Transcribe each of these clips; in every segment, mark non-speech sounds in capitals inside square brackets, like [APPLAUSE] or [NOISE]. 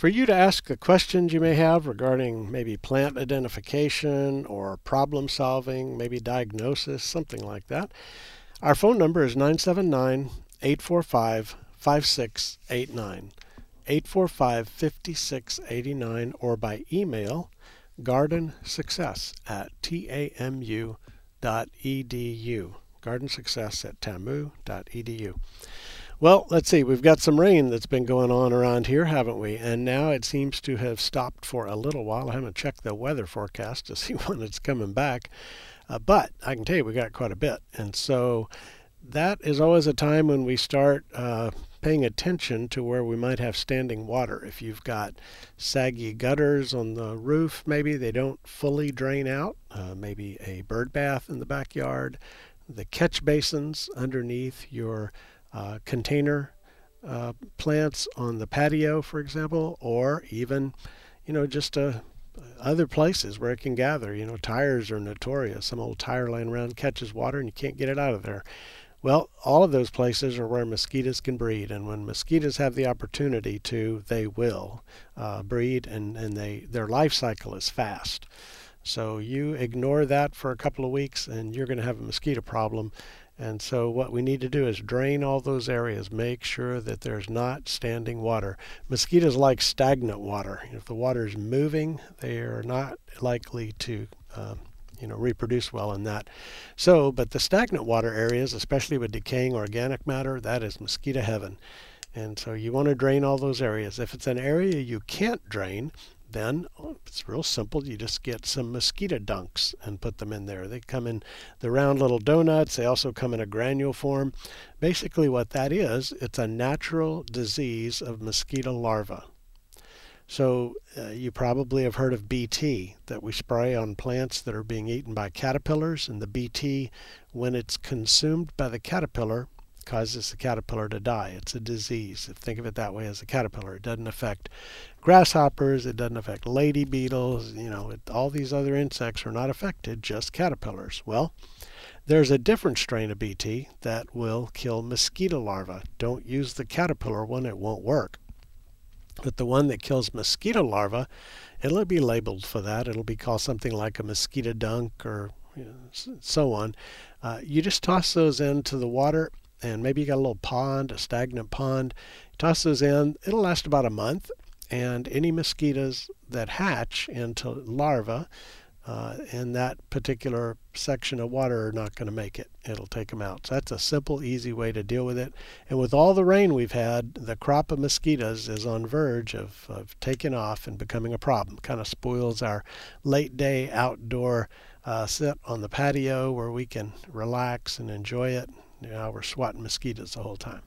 for you to ask the questions you may have regarding maybe plant identification or problem solving, maybe diagnosis, something like that. Our phone number is 979 845 5689. 845 5689 or by email gardensuccess at tamu.edu. Gardensuccess at tamu.edu. Well, let's see. We've got some rain that's been going on around here, haven't we? And now it seems to have stopped for a little while. I haven't checked the weather forecast to [LAUGHS] see when it's coming back. Uh, but I can tell you we got quite a bit. And so that is always a time when we start uh, paying attention to where we might have standing water. If you've got saggy gutters on the roof, maybe they don't fully drain out, uh, maybe a bird bath in the backyard, the catch basins underneath your container uh, plants on the patio, for example, or even, you know, just uh, other places where it can gather. You know, tires are notorious. Some old tire laying around catches water and you can't get it out of there. Well, all of those places are where mosquitoes can breed, and when mosquitoes have the opportunity to, they will uh, breed, and, and they their life cycle is fast. So you ignore that for a couple of weeks, and you're going to have a mosquito problem. And so what we need to do is drain all those areas, make sure that there's not standing water. Mosquitoes like stagnant water. If the water is moving, they are not likely to um, you know reproduce well in that. So, but the stagnant water areas, especially with decaying organic matter, that is mosquito heaven. And so you want to drain all those areas. If it's an area you can't drain, then oh, it's real simple. You just get some mosquito dunks and put them in there. They come in the round little donuts. They also come in a granule form. Basically, what that is, it's a natural disease of mosquito larvae. So uh, you probably have heard of BT that we spray on plants that are being eaten by caterpillars, and the BT, when it's consumed by the caterpillar, causes the caterpillar to die. It's a disease. Think of it that way as a caterpillar. It doesn't affect grasshoppers, it doesn't affect lady beetles, you know, it, all these other insects are not affected, just caterpillars. Well, there's a different strain of BT that will kill mosquito larvae. Don't use the caterpillar one, it won't work. But the one that kills mosquito larvae, it'll be labeled for that. It'll be called something like a mosquito dunk or you know, so on. Uh, you just toss those into the water and maybe you got a little pond, a stagnant pond. Toss those in. It'll last about a month, and any mosquitoes that hatch into larvae uh, in that particular section of water are not going to make it. It'll take them out. So that's a simple, easy way to deal with it. And with all the rain we've had, the crop of mosquitoes is on verge of, of taking off and becoming a problem. Kind of spoils our late day outdoor uh, sit on the patio where we can relax and enjoy it you know, we're swatting mosquitoes the whole time.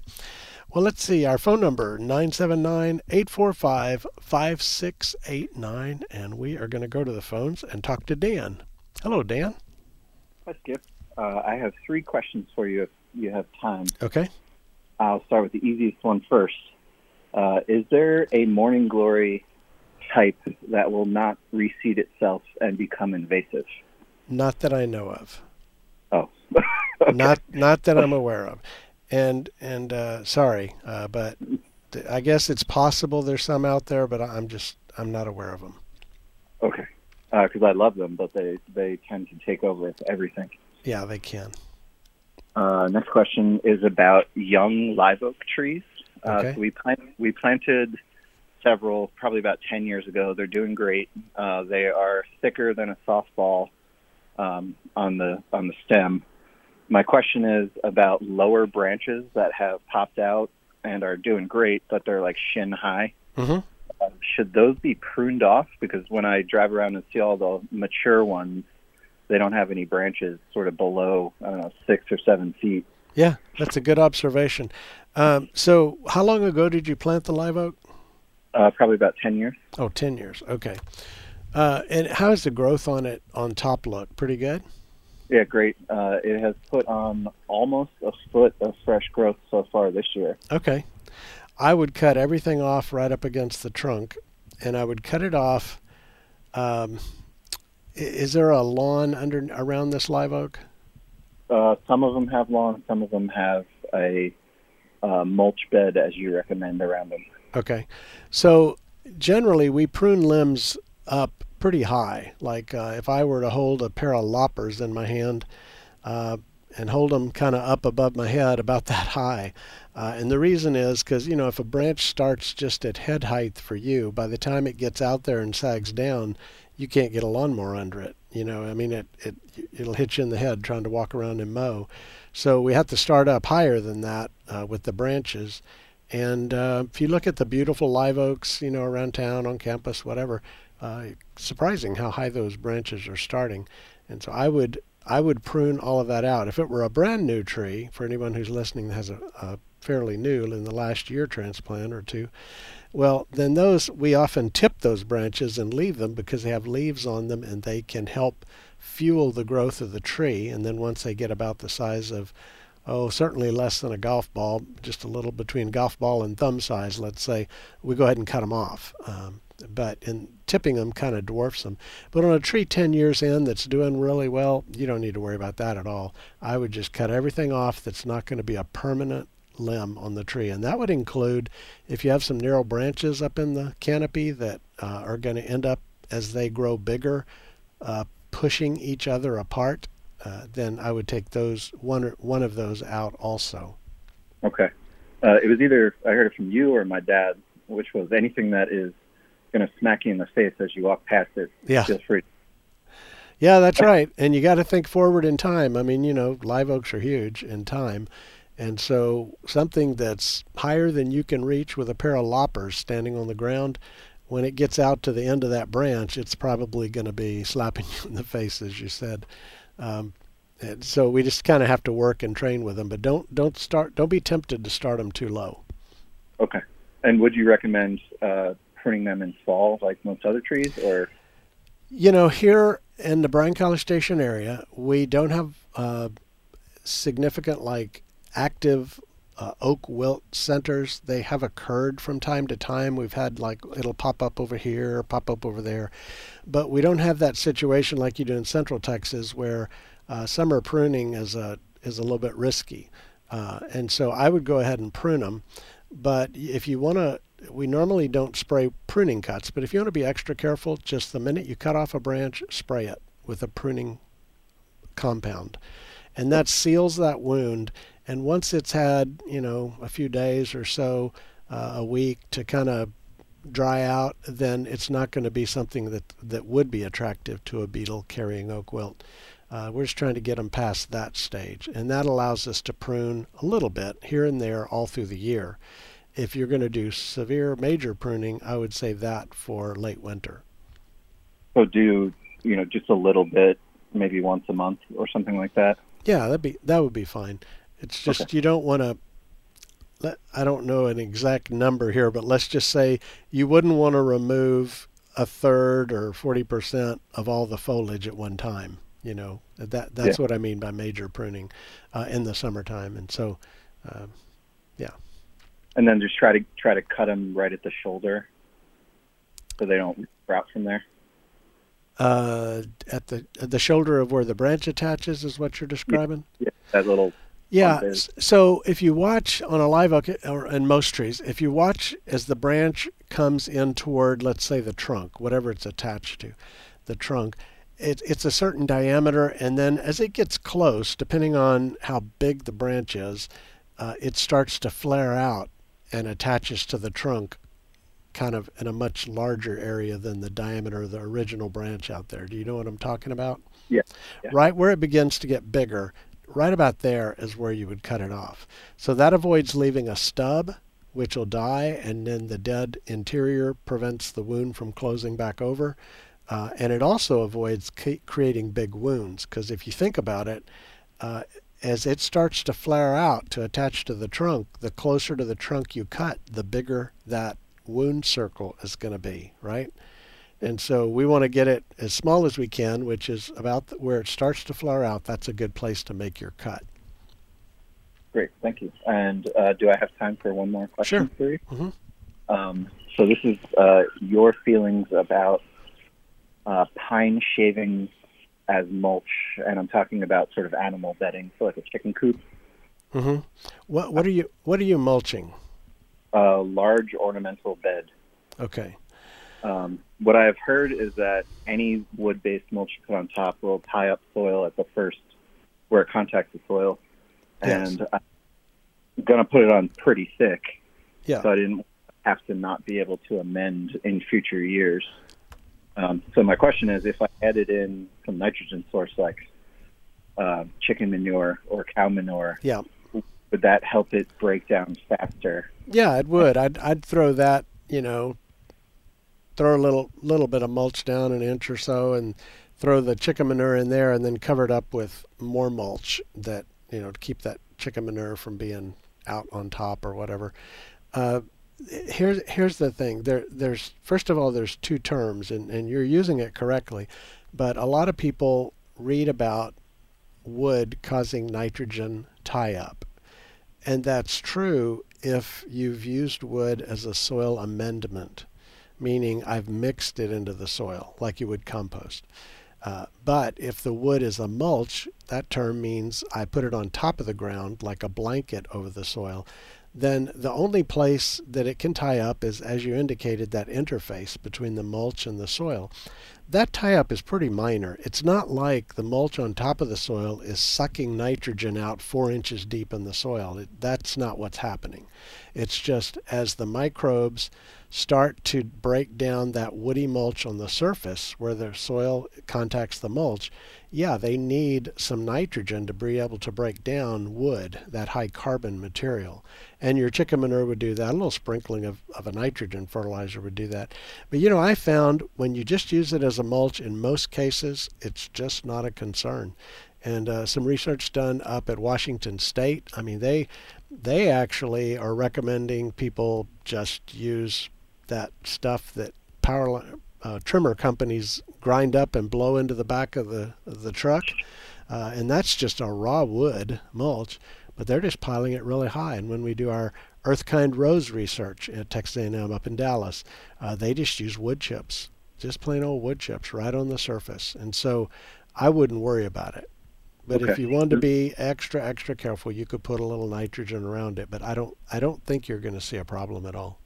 Well, let's see. Our phone number 979-845-5689 and we are going to go to the phones and talk to Dan. Hello, Dan. Hi, Skip. Uh, I have three questions for you if you have time. Okay. I'll start with the easiest one first. Uh, is there a morning glory type that will not reseed itself and become invasive? Not that I know of. Oh. [LAUGHS] okay. Not not that I'm aware of, and and uh, sorry, uh, but th- I guess it's possible there's some out there, but I'm just I'm not aware of them. Okay, because uh, I love them, but they they tend to take over everything. Yeah, they can. Uh, next question is about young live oak trees. Uh, okay. So we plant we planted several probably about 10 years ago. They're doing great. Uh, they are thicker than a softball um, on the on the stem, my question is about lower branches that have popped out and are doing great, but they're like shin high. Mm-hmm. Uh, should those be pruned off? Because when I drive around and see all the mature ones, they don't have any branches sort of below, I don't know, six or seven feet. Yeah, that's a good observation. Um, so, how long ago did you plant the live oak? Uh, probably about 10 years. Oh, 10 years. Okay. Uh, and how's the growth on it on top look? Pretty good? Yeah, great. Uh, it has put on almost a foot of fresh growth so far this year. Okay. I would cut everything off right up against the trunk, and I would cut it off. Um, is there a lawn under around this live oak? Uh, some of them have lawn, some of them have a uh, mulch bed, as you recommend, around them. Okay. So generally, we prune limbs up pretty high. Like uh, if I were to hold a pair of loppers in my hand uh, and hold them kind of up above my head, about [LAUGHS] that high. Uh, and the reason is because, you know, if a branch starts just at head height for you, by the time it gets out there and sags down, you can't get a lawnmower under it. You know, I mean, it, it, it'll hit you in the head trying to walk around and mow. So we have to start up higher than that uh, with the branches. And uh, if you look at the beautiful live oaks, you know, around town, on campus, whatever, uh, surprising how high those branches are starting. And so I would I would prune all of that out. If it were a brand new tree, for anyone who's listening that has a, a fairly new in the last year transplant or two, well, then those we often tip those branches and leave them because they have leaves on them and they can help fuel the growth of the tree. And then once they get about the size of oh, certainly less than a golf ball, just a little between golf ball and thumb size, let's say, we go ahead and cut them off. Um, but in tipping them kind of dwarfs them. But on a tree 10 years in that's doing really well, you don't need to worry about that at all. I would just cut everything off that's not going to be a permanent limb on the tree. And that would include if you have some narrow branches up in the canopy that uh, are going to end up as they grow bigger, uh, pushing each other apart uh, then I would take those one one of those out also. Okay. Uh, it was either I heard it from you or my dad, which was anything that is going to smack you in the face as you walk past it. Yeah. Feel free. Yeah, that's right. And you got to think forward in time. I mean, you know, live oaks are huge in time. And so something that's higher than you can reach with a pair of loppers standing on the ground, when it gets out to the end of that branch, it's probably going to be slapping [LAUGHS] you in the face, as you said. Um, and so we just kind of have to work and train with them, but don't don't start don't be tempted to start them too low. Okay. And would you recommend uh, pruning them in fall, like most other trees, or? You know, here in the Bryan College Station area, we don't have uh, significant like active uh, oak wilt centers. They have occurred from time to time. We've had like it'll pop up over here, pop up over there, but we don't have that situation like you do in Central Texas where uh, summer pruning is a is a little bit risky. Uh, and so I would go ahead and prune them. But if you want to, we normally don't spray pruning cuts. But if you want to be extra careful, just the minute you cut off a branch, spray it with a pruning compound, and that seals that wound and once it's had, you know, a few days or so, uh, a week to kind of dry out, then it's not going to be something that, that would be attractive to a beetle carrying oak wilt. Uh, we're just trying to get them past that stage. And that allows us to prune a little bit here and there all through the year. If you're going to do severe major pruning, I would save that for late winter. So do, you know, just a little bit, maybe once a month or something like that? Yeah, that'd be that would be fine. It's just okay. you don't want to. Let, I don't know an exact number here, but let's just say you wouldn't want to remove a third or forty percent of all the foliage at one time. You know that that's yeah. what I mean by major pruning uh, in the summertime, and so uh, yeah. And then just try to try to cut them right at the shoulder, so they don't sprout from there. Uh, at the at the shoulder of where the branch attaches is what you're describing. Yeah, that little yeah. So if you watch on a live oak or in most trees, if you watch as the branch comes in toward, let's say, the trunk, whatever it's attached to, the trunk, it, it's a certain diameter, and then as it gets close, depending on how big the branch is, uh, it starts to flare out and attaches to the trunk kind of in a much larger area than the diameter of the original branch out there. Do you know what I'm talking about? Yeah. yeah. Right where it begins to get bigger, right about there is where you would cut it off. So that avoids leaving a stub, which will die, and then the dead interior prevents the wound from closing back over. Uh, and it also avoids creating big wounds, because if you think about it, uh, as it starts to flare out to attach to the trunk, the closer to the trunk you cut, the bigger that wound circle is going to be, right? And so we want to get it as small as we can, which is about where it starts to flare out. That's a good place to make your cut. Great, thank you. And uh, do I have time for one more question Sure. for you? Mm-hmm. Um, so this is uh, your feelings about uh, pine shavings as mulch, and I'm talking about sort of animal bedding, so like a chicken coop. Mm-hmm. What what are you what are you mulching? A large ornamental bed. Okay. Um, what I've heard is that any wood-based mulch you put on top will tie up soil at the first where it contacts the soil, Yes. and I'm gonna put it on pretty thick, Yeah. so I didn't have to not be able to amend in future years. Um, so my question is, if I added in some nitrogen source like uh, chicken manure or cow manure, Yeah. would that help it break down faster? Yeah, it would. I'd I'd throw that, you know, throw a little little bit of mulch down an inch or so and throw the chicken manure in there and then cover it up with more mulch that, you know, to keep that chicken manure from being out on top or whatever. Uh, here's here's the thing. There there's first of all there's two terms and, and you're using it correctly, but a lot of people read about wood causing nitrogen tie up. And that's true if you've used wood as a soil amendment, meaning I've mixed it into the soil like you would compost. Uh, but if the wood is a mulch, that term means I put it on top of the ground like a blanket over the soil. Then the only place that it can tie up is, as you indicated, that interface between the mulch and the soil. That tie up is pretty minor. It's not like the mulch on top of the soil is sucking nitrogen out four inches deep in the soil. It, that's not what's happening. It's just as the microbes start to break down that woody mulch on the surface where the soil contacts the mulch, yeah, they need some nitrogen to be able to break down wood, that high carbon material. And your chicken manure would do that. A little sprinkling of, of a nitrogen fertilizer would do that. But you know, I found when you just use it as a mulch, in most cases, it's just not a concern. And uh, some research done up at Washington State. I mean, they they actually are recommending people just use that stuff that power uh, trimmer companies grind up and blow into the back of the of the truck, uh, and that's just a raw wood mulch. But they're just piling it really high. And when we do our Earthkind Rose research at Texas A&M up in Dallas, uh, they just use wood chips, just plain old wood chips, right on the surface. And so, I wouldn't worry about it. But if you wanted to be extra extra careful, you could put a little nitrogen around it. But I don't I don't think you're going to see a problem at all.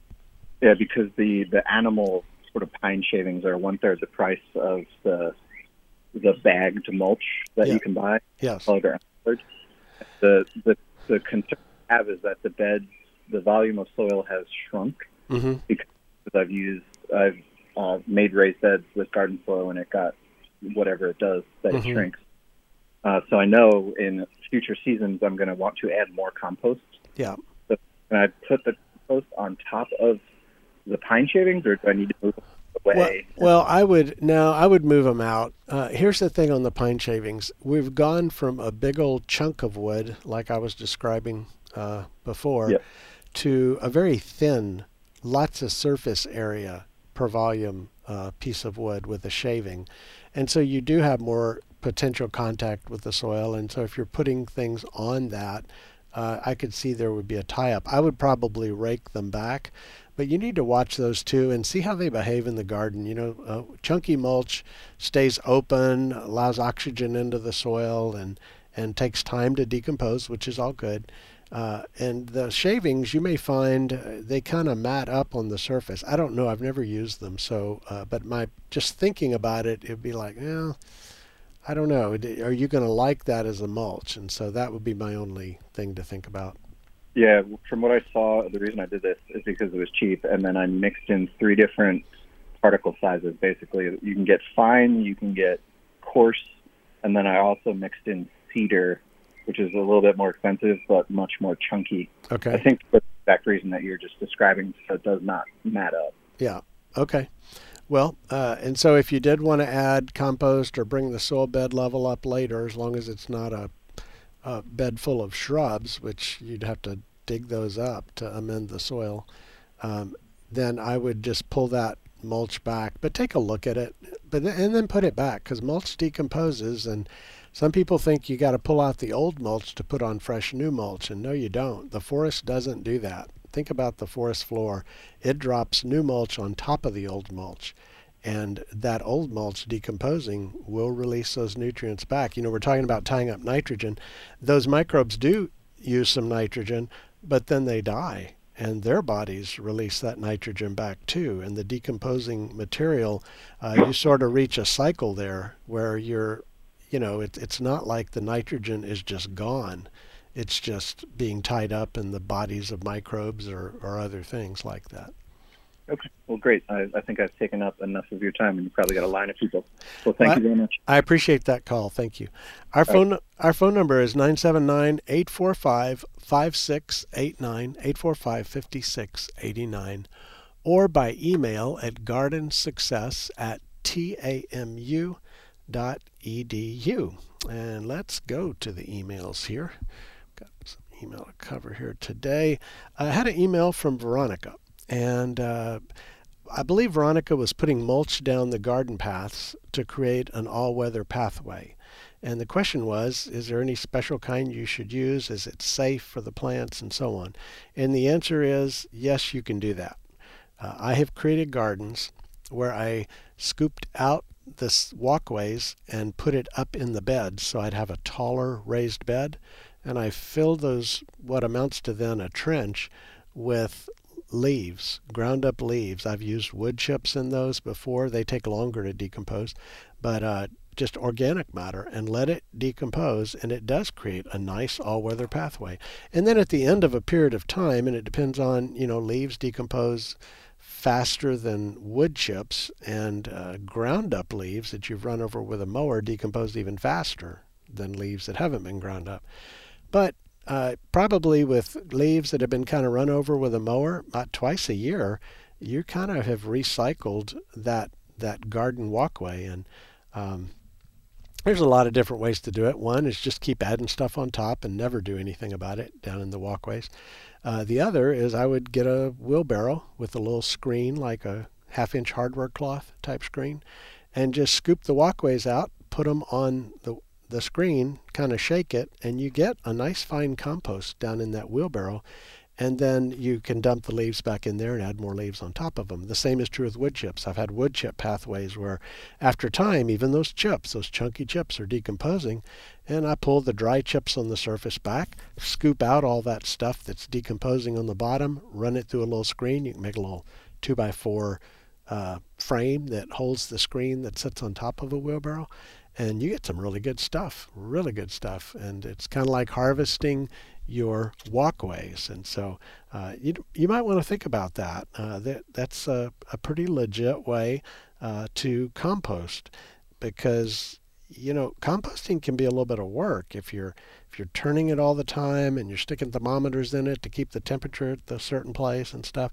Yeah, because the the animal sort of pine shavings are one third the price of the the bagged mulch that Yeah. you can buy. Yes. called or outward. The the the concern I have is that the beds, the volume of soil has shrunk hmm because I've used I've uh, made raised beds with garden soil and it got whatever it does that Mhm. it shrinks. Uh, so I know in future seasons I'm going to want to add more compost. Yeah. And I put the compost on top of the pine shavings, or do I need to move Well, away? well, I would no, I would move them out. Uh, here's the thing on the pine shavings: we've gone from a big old chunk of wood, like I was describing uh, before, Yep. to a very thin, lots of surface area per volume uh, piece of wood with a shaving, and so you do have more potential contact with the soil. And so if you're putting things on that, uh, I could see there would be a tie-up. I would probably rake them back, but you need to watch those too and see how they behave in the garden. You know, uh, chunky mulch stays open, allows oxygen into the soil, and and takes time to decompose, which is all good. Uh, and the shavings, you may find uh, they kind of mat up on the surface. I don't know. I've never used them, so uh, but my just thinking about it, it'd be like, yeah, I don't know. Are you going to like that as a mulch? And so that would be my only thing to think about. Yeah, from what I saw, the reason I did this is because it was cheap, and then I mixed in three different particle sizes. Basically, you can get fine, you can get coarse, and then I also mixed in cedar, which is a little bit more expensive but much more chunky. Okay. I think for the exact reason that you're just describing, so it does not mat up. Yeah. Okay. Well, uh, and so if you did want to add compost or bring the soil bed level up later, as long as it's not a, a bed full of shrubs, which you'd have to dig those up to amend the soil, um, then I would just pull that mulch back. But take a look at it, but and then put it back because mulch decomposes, and some people think you got to pull out the old mulch to put on fresh new mulch, and no, you don't. The forest doesn't do that. Think about the forest floor; it drops new mulch on top of the old mulch. And that old mulch decomposing will release those nutrients back. You know, we're talking about tying up nitrogen. Those microbes do use some nitrogen, but then they die and their bodies release that nitrogen back too. And the decomposing material, uh, you sort of reach a cycle there where you're, you know, it, it's not like the nitrogen is just gone. It's just being tied up in the bodies of microbes or, or other things like that. Okay. Well, great. I, I, think I've taken up enough of your time, and you probably got a line of people. Well, thank well, you very much. I appreciate that call. Thank you. Our All phone right. our phone number is 979-845-5689, 845-5689, or by email at gardensuccess at tamu dot edu. And let's go to the emails here. Got some email to cover here today. I had an email from Veronica and uh, I believe Veronica was putting mulch down the garden paths to create an all weather pathway. And the question was, is there any special kind you should use? Is it safe for the plants and so on? And the answer is yes, you can do that. Uh, I have created gardens where I scooped out the walkways and put it up in the bed so I'd have a taller raised bed. And I filled those, what amounts to then a trench, with leaves, ground up leaves. I've used wood chips in those before. They take longer to decompose, but uh, just organic matter and let it decompose, and it does create a nice all-weather pathway. And then at the end of a period of time, and it depends on you know leaves decompose faster than wood chips, and uh, ground up leaves that you've run over with a mower decompose even faster than leaves that haven't been ground up. But uh, probably with leaves that have been kind of run over with a mower about twice a year, you kind of have recycled that that garden walkway. And um, there's a lot of different ways to do it. One is just keep adding stuff on top and never do anything about it down in the walkways. Uh, the other is I would get a wheelbarrow with a little screen, like a half inch hardware cloth type screen, and just scoop the walkways out, put them on the the screen, kind of shake it, and you get a nice fine compost down in that wheelbarrow. And then you can dump the leaves back in there and add more leaves on top of them. The same is true with wood chips. I've had wood chip pathways where, after time, even those chips, those chunky chips, are decomposing. And I pull the dry chips on the surface back, scoop out all that stuff that's decomposing on the bottom, run it through a little screen. You can make a little 2 by 4 uh, frame that holds the screen that sits on top of a wheelbarrow and you get some really good stuff, really good stuff. And it's kind of like harvesting your walkways. And so uh, you, you might want to think about that. Uh, that that's a, a pretty legit way uh, to compost because you know composting can be a little bit of work if you're if you're turning it all the time and you're sticking thermometers in it to keep the temperature at a certain place and stuff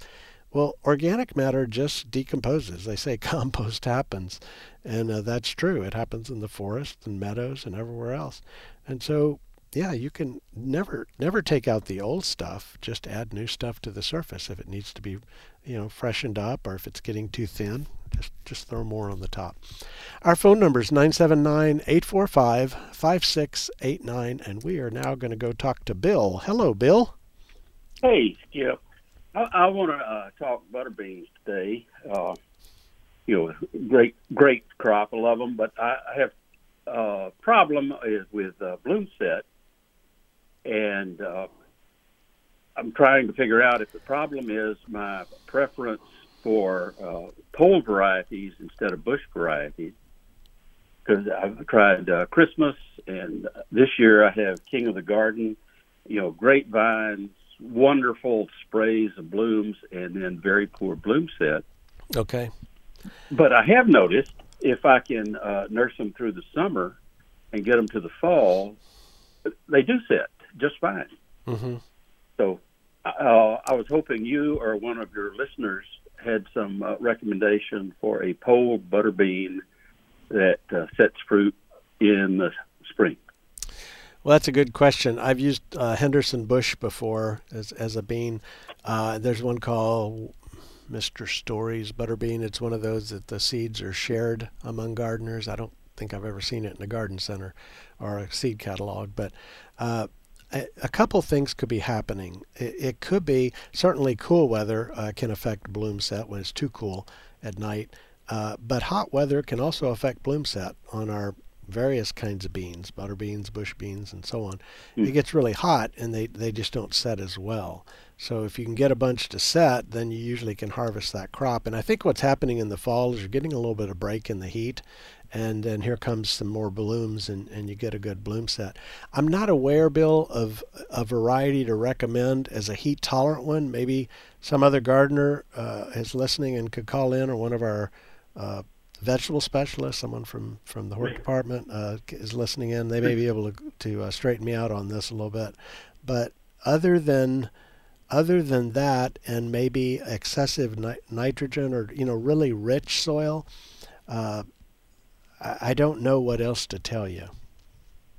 well, organic matter just decomposes. They say [LAUGHS] compost happens, and uh, that's true. It happens in the forest and meadows and everywhere else. And so, yeah, you can never never take out the old stuff. Just add new stuff to the surface if it needs to be, you know, freshened up or if it's getting too thin. Just just throw more on the top. Our phone number is 979-845-5689, and we are now going to go talk to Bill. Hello, Bill. Hey, Skip. I, I want to uh, talk butter beans today. Uh, you know, great great crop. I love them, but I, I have a uh, problem is with uh, bloom set, and uh, I'm trying to figure out if the problem is my preference for uh, pole varieties instead of bush varieties. Because I've tried uh, Christmas, and this year I have King of the Garden, you know, grapevines, wonderful sprays of blooms and then very poor bloom set. Okay. But I have noticed if I can uh, nurse them through the summer and get them to the fall, they do set just fine. Mm-hmm. So uh, I was hoping you or one of your listeners had some uh, recommendation for a pole butter bean that uh, sets fruit in the spring. Well, that's a good question. I've used uh, Henderson Bush before as, as a bean. Uh, there's one called Mr. Story's butterbean. It's one of those that the seeds are shared among gardeners. I don't think I've ever seen it in a garden center or a seed catalog, but uh, a, a, couple things could be happening. It, it could be certainly cool weather uh, can affect bloom set when it's too cool at night, uh, but hot weather can also affect bloom set on our various kinds of beans, butter beans, bush beans, and so on. Mm. It gets really hot and they, they just don't set as well. So if you can get a bunch to set, then you usually can harvest that crop. And I think what's happening in the fall is you're getting a little bit of break in the heat and then here comes some more blooms and, and you get a good bloom set. I'm not aware, Bill, of a variety to recommend as a heat tolerant one. Maybe some other gardener uh, is listening and could call in or one of our uh, vegetable specialist, someone from, from the hort department uh, is listening in, they may be able to, to uh, straighten me out on this a little bit. But other than other than that, and maybe excessive ni- nitrogen or you know really rich soil, uh, I, I don't know what else to tell you.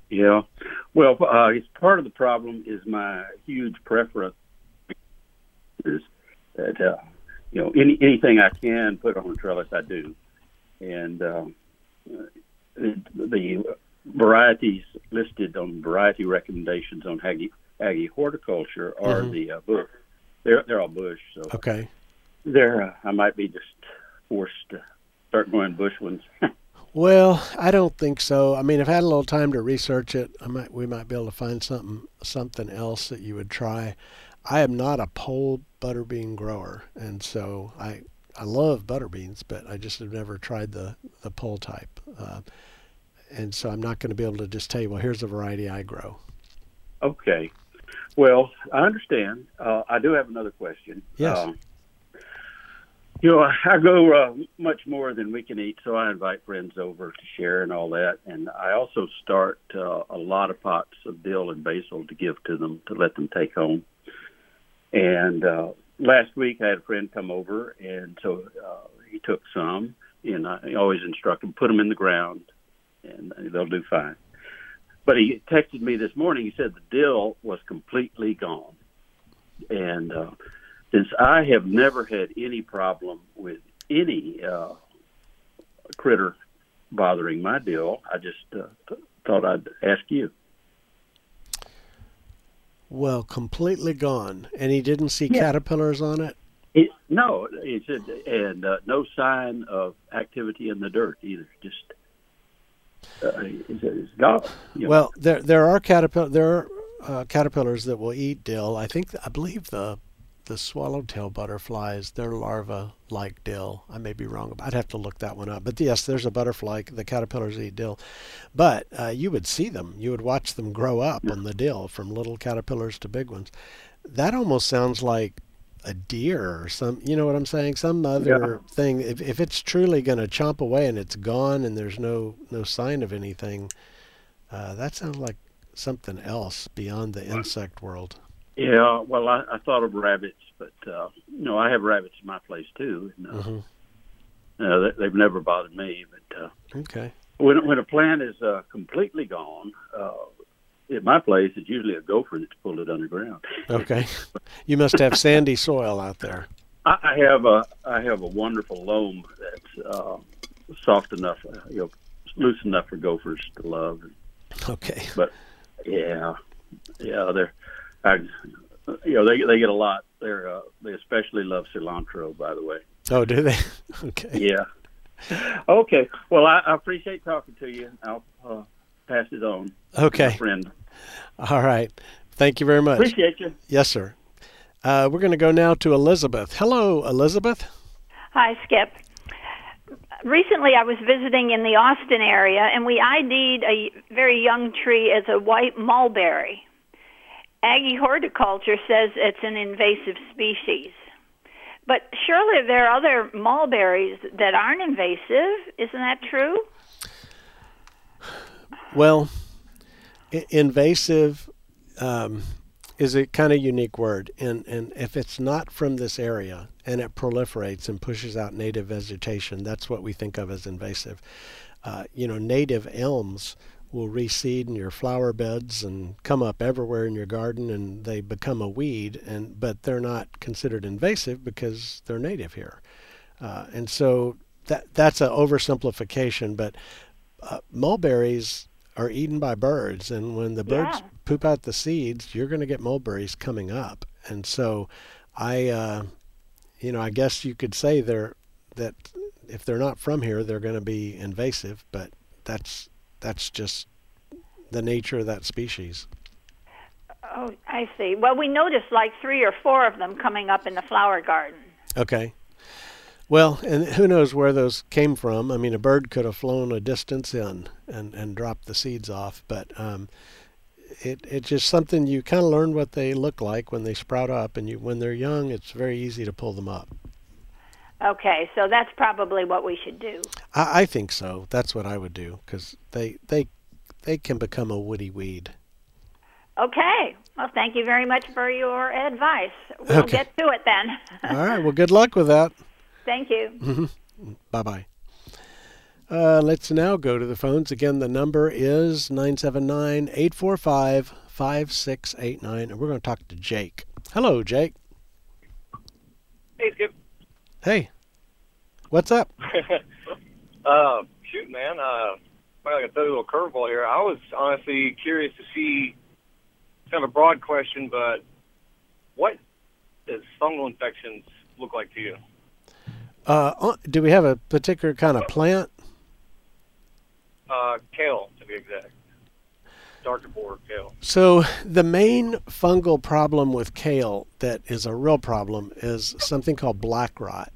Yeah, well, uh, it's part of the problem is my huge preference is that uh, you know any anything I can put on a trellis I do and um, the, varieties listed on variety recommendations on Aggie, Aggie horticulture are mm-hmm. the uh, bush. They're they're all bush. So okay, they're uh, I might be just forced to start growing bush ones. [LAUGHS] well, I don't think so. I mean, I've had a little time to research it. I might we might be able to find something something else that you would try. I am not a pole butterbean grower, and so I I love butter beans, but I just have never tried the the pole type, uh, and so I'm not going to be able to just tell you. Well, here's the variety I grow. Okay, well, I understand. Uh, I do have another question. Yes. Um, you know, I go uh, much more than we can eat, so I invite friends over to share and all that. And I also start uh, a lot of pots of dill and basil to give to them to let them take home. And uh, last week I had a friend come over, and so uh, he took some, and I always instruct him put them in the ground, and they'll do fine. But he texted me this morning. He said the dill was completely gone, and uh, since I have never had any problem with any uh, critter bothering my dill, I just uh, th- thought I'd ask you. Well, completely gone, and he didn't see yeah. caterpillars on it. it no, he said, and uh, no sign of activity in the dirt either. Just uh, it's, it's gone. You know. Well, there there are caterpillar there are uh, caterpillars that will eat dill. I think I believe the the swallowtail butterflies, their larvae like dill. I may be wrong. I'd have to look that one up. But yes, there's a butterfly. The caterpillars eat dill. But uh, you would see them. You would watch them grow up on the dill from little caterpillars to big ones. That almost sounds like a deer or some, you know what I'm saying? Some other yeah. thing. If, if it's truly going to chomp away and it's gone and there's no, no sign of anything, uh, that sounds like something else beyond the insect world. Yeah, well, I, I thought of rabbits, but uh, you know, I have rabbits in my place too. And, uh, mm-hmm. uh, they've never bothered me. But uh, okay, when when a plant is uh, completely gone, uh, at my place, it's usually a gopher that's pulled it underground. Okay, you must have sandy soil out there. I, I have a I have a wonderful loam that's uh, soft enough, uh, you know, loose enough for gophers to love. Okay, but yeah, yeah, they're I, you know, they they get a lot. They're uh, they especially love cilantro, by the way. Oh, do they? [LAUGHS] okay. Yeah. Okay. Well, I, I appreciate talking to you. I'll uh, pass it on. Okay. friend. All right. Thank you very much. Appreciate you. Yes, sir. Uh, we're going to go now to Elizabeth. Hello, Elizabeth. Hi, Skip. Recently, I was visiting in the Austin area, and we ID'd a very young tree as a white mulberry. Aggie horticulture says it's an invasive species. But surely there are other mulberries that aren't invasive. Isn't that true? Well, I- invasive um, is a kind of unique word, and and if it's not from this area and it proliferates and pushes out native vegetation, that's what we think of as invasive. Uh, you know, native elms will reseed in your flower beds and come up everywhere in your garden and they become a weed and but they're not considered invasive because they're native here uh, and so that that's an oversimplification but uh, mulberries are eaten by birds and when the birds Yeah. poop out the seeds you're going to get mulberries coming up and so i uh, you know i guess you could say they're that if they're not from here they're going to be invasive but that's that's just the nature of that species. Oh, I see. Well, we noticed like three or four of them coming up in the flower garden. Okay. Well, and who knows where those came from? I mean, a bird could have flown a distance in and, and dropped the seeds off, but um, it it's just something you kind of learn what they look like when they sprout up, and you when they're young, it's very easy to pull them up. Okay, so that's probably what we should do. I, I think so. That's what I would do because they they they can become a woody weed. Okay. Well, thank you very much for your advice. We'll Okay. get to it then. [LAUGHS] All right. Well, good luck with that. thank you. Bye bye. Uh, let's now go to the phones. Again, the number is 979 845 5689. And we're going to talk to Jake. Hello, Jake. Hey, Skip. Hey, what's up? [LAUGHS] uh, shoot, man. Uh, I got a little curveball here. I was honestly curious to see kind of a broad question, but what does fungal infections look like to you? Uh, uh, do we have a particular kind of plant? Uh, kale, to be exact. Darker board kale. So, the main fungal problem with kale that is a real problem is something called black rot.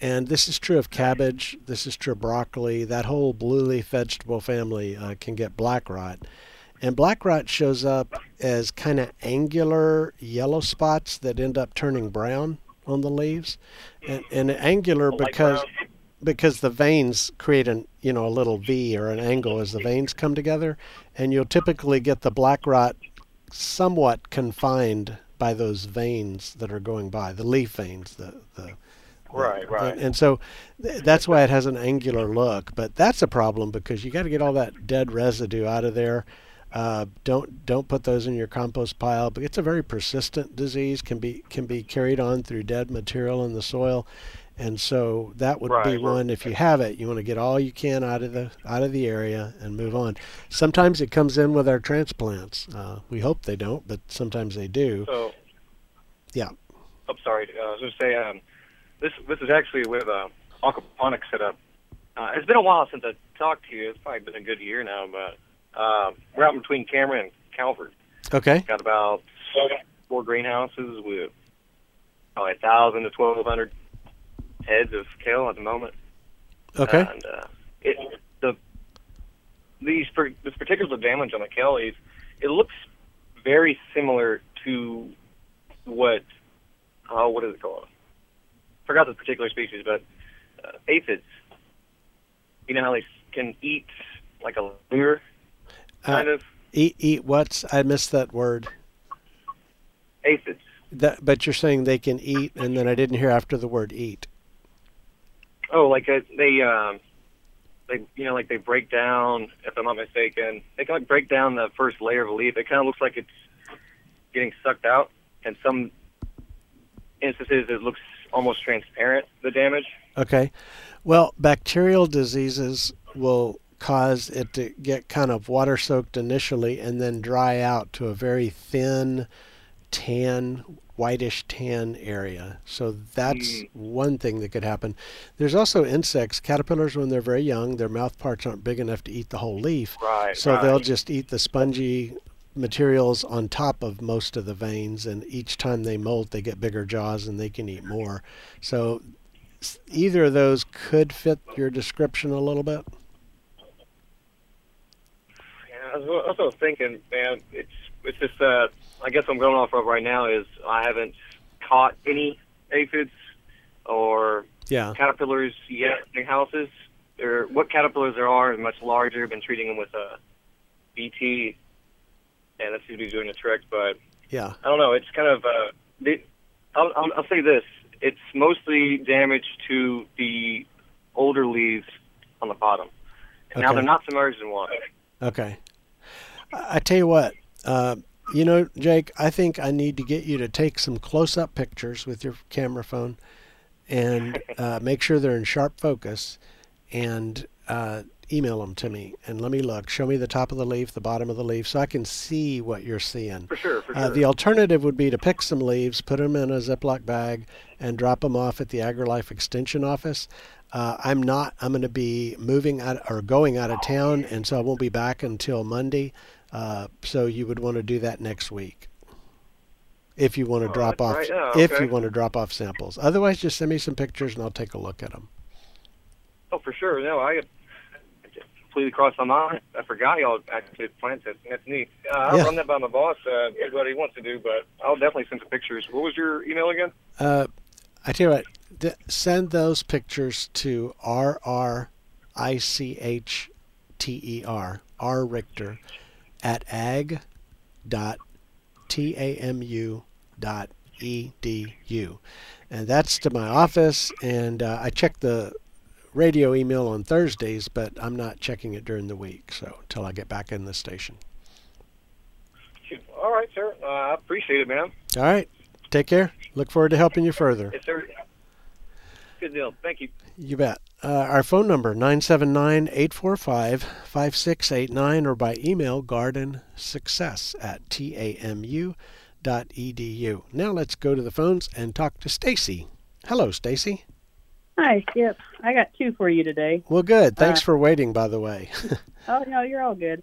And this is true of cabbage, this is true of broccoli, that whole blue leaf vegetable family uh, can get black rot. And black rot shows up as kind of angular yellow spots that end up turning brown on the leaves. And, and angular because because the veins create an you know a little V or an angle as the veins come together, and you'll typically get the black rot somewhat confined by those veins that are going by the leaf veins, the the Right, right. and, and so th- that's why it has an angular look. But that's a problem because you got to get all that dead residue out of there. Uh, don't don't put those in your compost pile. But it's a very persistent disease. can be can be carried on through dead material in the soil, and so that would be Right, right. one. If you have it, you want to get all you can out of the out of the area and move on. Sometimes it comes in with our transplants. Uh, we hope they don't, but sometimes they do. So, Yeah. I'm sorry. Uh, I was going to say, um, this this is actually with uh, aquaponics setup. Uh, it's been a while since I talked to you. It's probably been a good year now, but uh, we're out between Cameron and Calvert. Okay. Got about four greenhouses with probably a thousand to twelve hundred heads of kale at the moment. Okay. And uh, it, the these per, this particular damage on the kale leaves, it looks very similar to what oh what is it called? Forgot the particular species, but uh, aphids. You know how they can eat like a lure, kind of Eat eat what's I missed that word. aphids. That, but you're saying they can eat, and then I didn't hear after the word eat. Oh, like uh they, um, they, you know, like they break down. If I'm not mistaken, they can like break down the first layer of a leaf. It kind of looks like it's getting sucked out. And some instances, it looks almost transparent. The damage. Okay. Well, bacterial diseases will cause it to get kind of water soaked initially and then dry out to a very thin, tan, whitish tan area. So that's Mm. one thing that could happen. There's also insects, caterpillars, when they're very young, their mouth parts aren't big enough to eat the whole leaf. Right. So right. they'll just eat the spongy materials on top of most of the veins, and each time they molt, they get bigger jaws and they can eat more. So either of those could fit your description a little bit. Yeah, that's what, that's what I was also thinking, man. It's it's just uh, I guess I'm going off of right now is I haven't caught any aphids or Yeah. caterpillars yet in houses. Or what caterpillars there are is much larger. Been treating them with a BT, and that seems to be doing the trick. But Yeah. I don't know. It's kind of uh, the, I'll, I'll, I'll say this: it's mostly damage to the older leaves on the bottom. And Now they're not submerged in water. Okay. I, I tell you what, uh, you know, Jake, I think I need to get you to take some close-up pictures with your camera phone, and uh, make sure they're in sharp focus, and uh, email them to me and let me look. Show me the top of the leaf, the bottom of the leaf, so I can see what you're seeing. For sure, for Uh, the alternative would be to pick some leaves, put them in a Ziploc bag, and drop them off at the AgriLife Extension office. Uh, I'm not. I'm going to be moving out or going out of town, and so I won't be back until Monday. Uh, so you would want to do that next week, if you want to Oh, drop off. right. Oh, If you want to drop off samples. Otherwise, just send me some pictures, and I'll take a look at them. Oh, for sure. No, I completely crossed my mind. I forgot y'all actually plant testing. That's neat. Uh, I'll Yeah. run that by my boss. Uh, what he wants to do, but I'll definitely send some pictures. What was your email again? Uh, I tell you what, th- send those pictures to R R I C H T E R R Richter at ag dot t a m u dot e d u, and that's to my office. And uh, I check the radio email on Thursdays, but I'm not checking it during the week. So until I get back in the station. All right, sir. Uh, I appreciate it, man. All right, take care. Look forward to helping you further. Yes, sir. Good deal. Thank you. You bet. Uh, our phone number, 979-845-5689 or by email, gardensuccess at tamu.edu. Now let's go to the phones and talk to Stacy. Hello, Stacy. Hi, Skip. I got two for you today. Well, good. Thanks Uh, for waiting, by the way. [LAUGHS] Oh no, you're all good.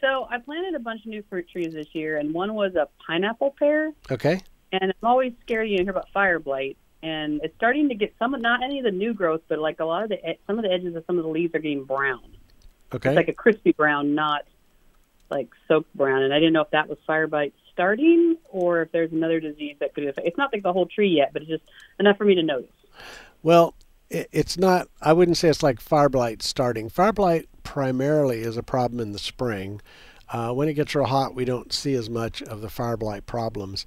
So I planted a bunch of new fruit trees this year, and one was a pineapple pear. okay. And I'm always scared you hear about fire blight, and it's starting to get some, not any of the new growth, but like a lot of the some of the edges of some of the leaves are getting brown. Okay. It's like a crispy brown, not like soaked brown. And I didn't know if that was fire blight starting or if there's another disease that could affect. It's not like the whole tree yet, but it's just enough for me to notice. Well, it's not, I wouldn't say it's like fire blight starting. Fire blight primarily is a problem in the spring. Uh, when it gets real hot, we don't see as much of the fire blight problems.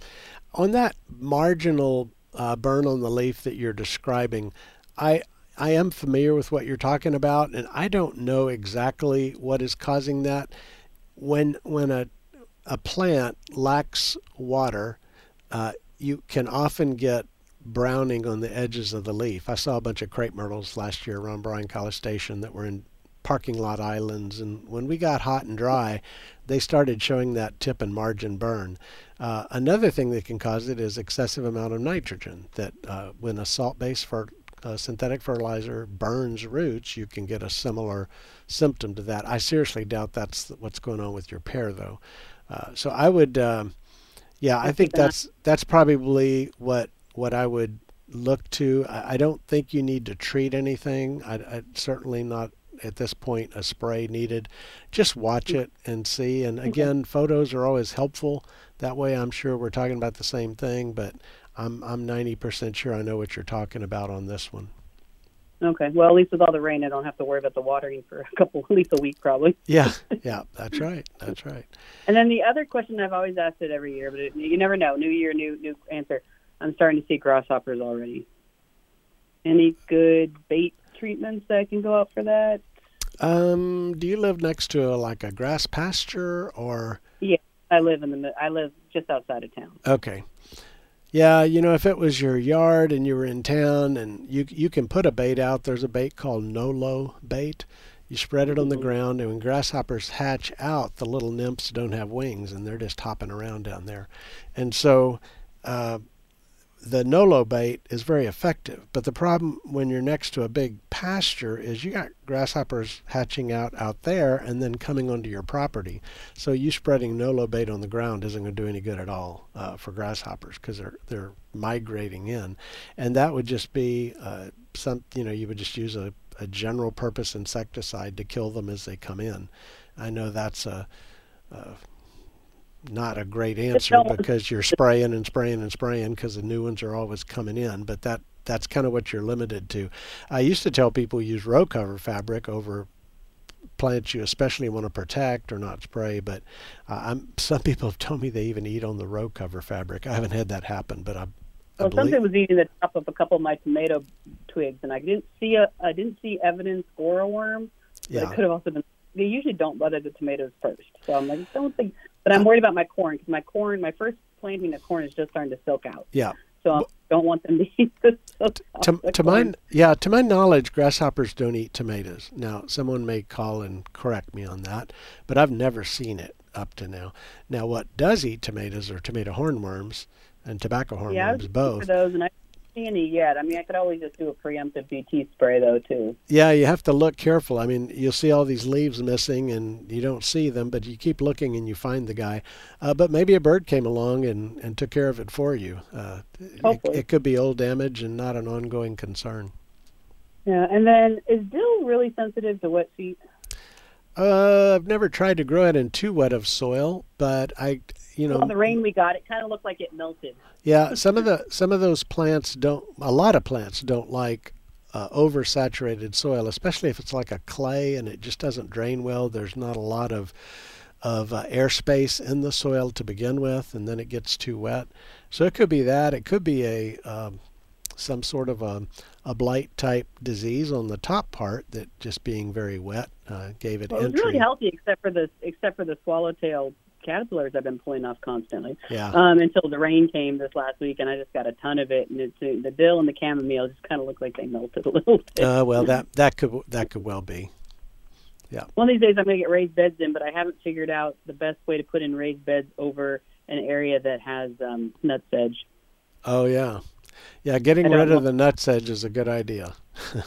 On that marginal uh, burn on the leaf that you're describing, I I am familiar with what you're talking about, and I don't know exactly what is causing that. When when a a plant lacks water, uh, you can often get browning on the edges of the leaf. I saw a bunch of crepe myrtles last year around Bryan College Station that were in parking lot islands, and when we got hot and dry, they started showing that tip and margin burn. Uh, another thing that can cause it is excessive amount of nitrogen. That uh, when a salt-based fer- uh, synthetic fertilizer burns roots, you can get a similar symptom to that. I seriously doubt that's what's going on with your pear, though. Uh, so I would, um, yeah, I think keep an eye- that's that's probably what what I would look to. I, I don't think you need to treat anything. I, I certainly not at this point a spray needed. Just watch mm. it and see. And again, photos are always helpful. That way, I'm sure we're talking about the same thing. But I'm I'm 90% sure I know what you're talking about on this one. Okay. Well, at least with all the rain, I don't have to worry about the watering for a couple, [LAUGHS] at least a week probably. Yeah, [LAUGHS] yeah, that's right. That's right. And then the other question I've always asked it every year, but it, you never know. New year, new new answer. I'm starting to see grasshoppers already. Any good bait treatments that I can go out for that? Um, do you live next to a, like a grass pasture or? Yeah, I live in the I live just outside of town. Okay. Yeah, you know, if it was your yard and you were in town and you you can put a bait out, there's a bait called Nolo bait. You spread it on the ground, and when grasshoppers hatch out, the little nymphs don't have wings and they're just hopping around down there. And so uh, the Nolo bait is very effective. But the problem when you're next to a big pasture is you got grasshoppers hatching out out there and then coming onto your property. So you spreading Nolo bait on the ground isn't going to do any good at all uh, for grasshoppers because they're they're migrating in, and that would just be uh, some you know you would just use a, a general purpose insecticide to kill them as they come in. I know that's a, a not a great answer because you're spraying and spraying and spraying because the new ones are always coming in, but that that's kind of what you're limited to. I used to tell people use row cover fabric over plants you especially want to protect or not spray. But uh, I'm, [LAUGHS] some people have told me they even eat on the row cover fabric. I haven't had that happen, but I, I Well, believe. something was eating the top of a couple of my tomato twigs, and I didn't see a I didn't see evidence for a worm. But yeah, it could have also been they usually don't butter the tomatoes first. So I'm like, don't think. But I'm worried about my corn because my corn, my first planting of corn is just starting to silk out. Yeah. So I don't want them to eat the silk To, the to my yeah, to my knowledge, grasshoppers don't eat tomatoes. Now, someone may call and correct me on that, but I've never seen it up to now. Now, what does eat tomatoes are tomato hornworms and tobacco hornworms yeah, I was looking both. for those, and I see any yet. I mean, I could always just do a preemptive BT spray though too. Yeah, you have to look careful. I mean, you'll see all these leaves missing and you don't see them, but you keep looking and you find the guy. Uh, but maybe a bird came along and, and took care of it for you. Uh, it, it could be old damage and not an ongoing concern. Yeah, and then is dill really sensitive to wet feet? Uh, I've never tried to grow it in too wet of soil, but I, you know, Well, the rain we got, it kind of looked like it melted. Yeah, some of the some of those plants don't. A lot of plants don't like uh, oversaturated soil, especially if it's like a clay and it just doesn't drain well. There's not a lot of of uh, airspace in the soil to begin with, and then it gets too wet. So it could be that. It could be a um, some sort of a, a blight type disease on the top part that just being very wet uh, gave it Well, it was really healthy, except for the except for the swallowtail caterpillars I've been pulling off constantly. yeah. Um, until the rain came this last week, and I just got a ton of it. And it's, the dill and the chamomile just kind of look like they melted a little bit. Uh, well, that that could that could well be. Yeah. One of these days, I'm going to get raised beds in, but I haven't figured out the best way to put in raised beds over an area that has um, nutsedge. Oh yeah, yeah. Getting rid of the nutsedge is a good idea. [LAUGHS]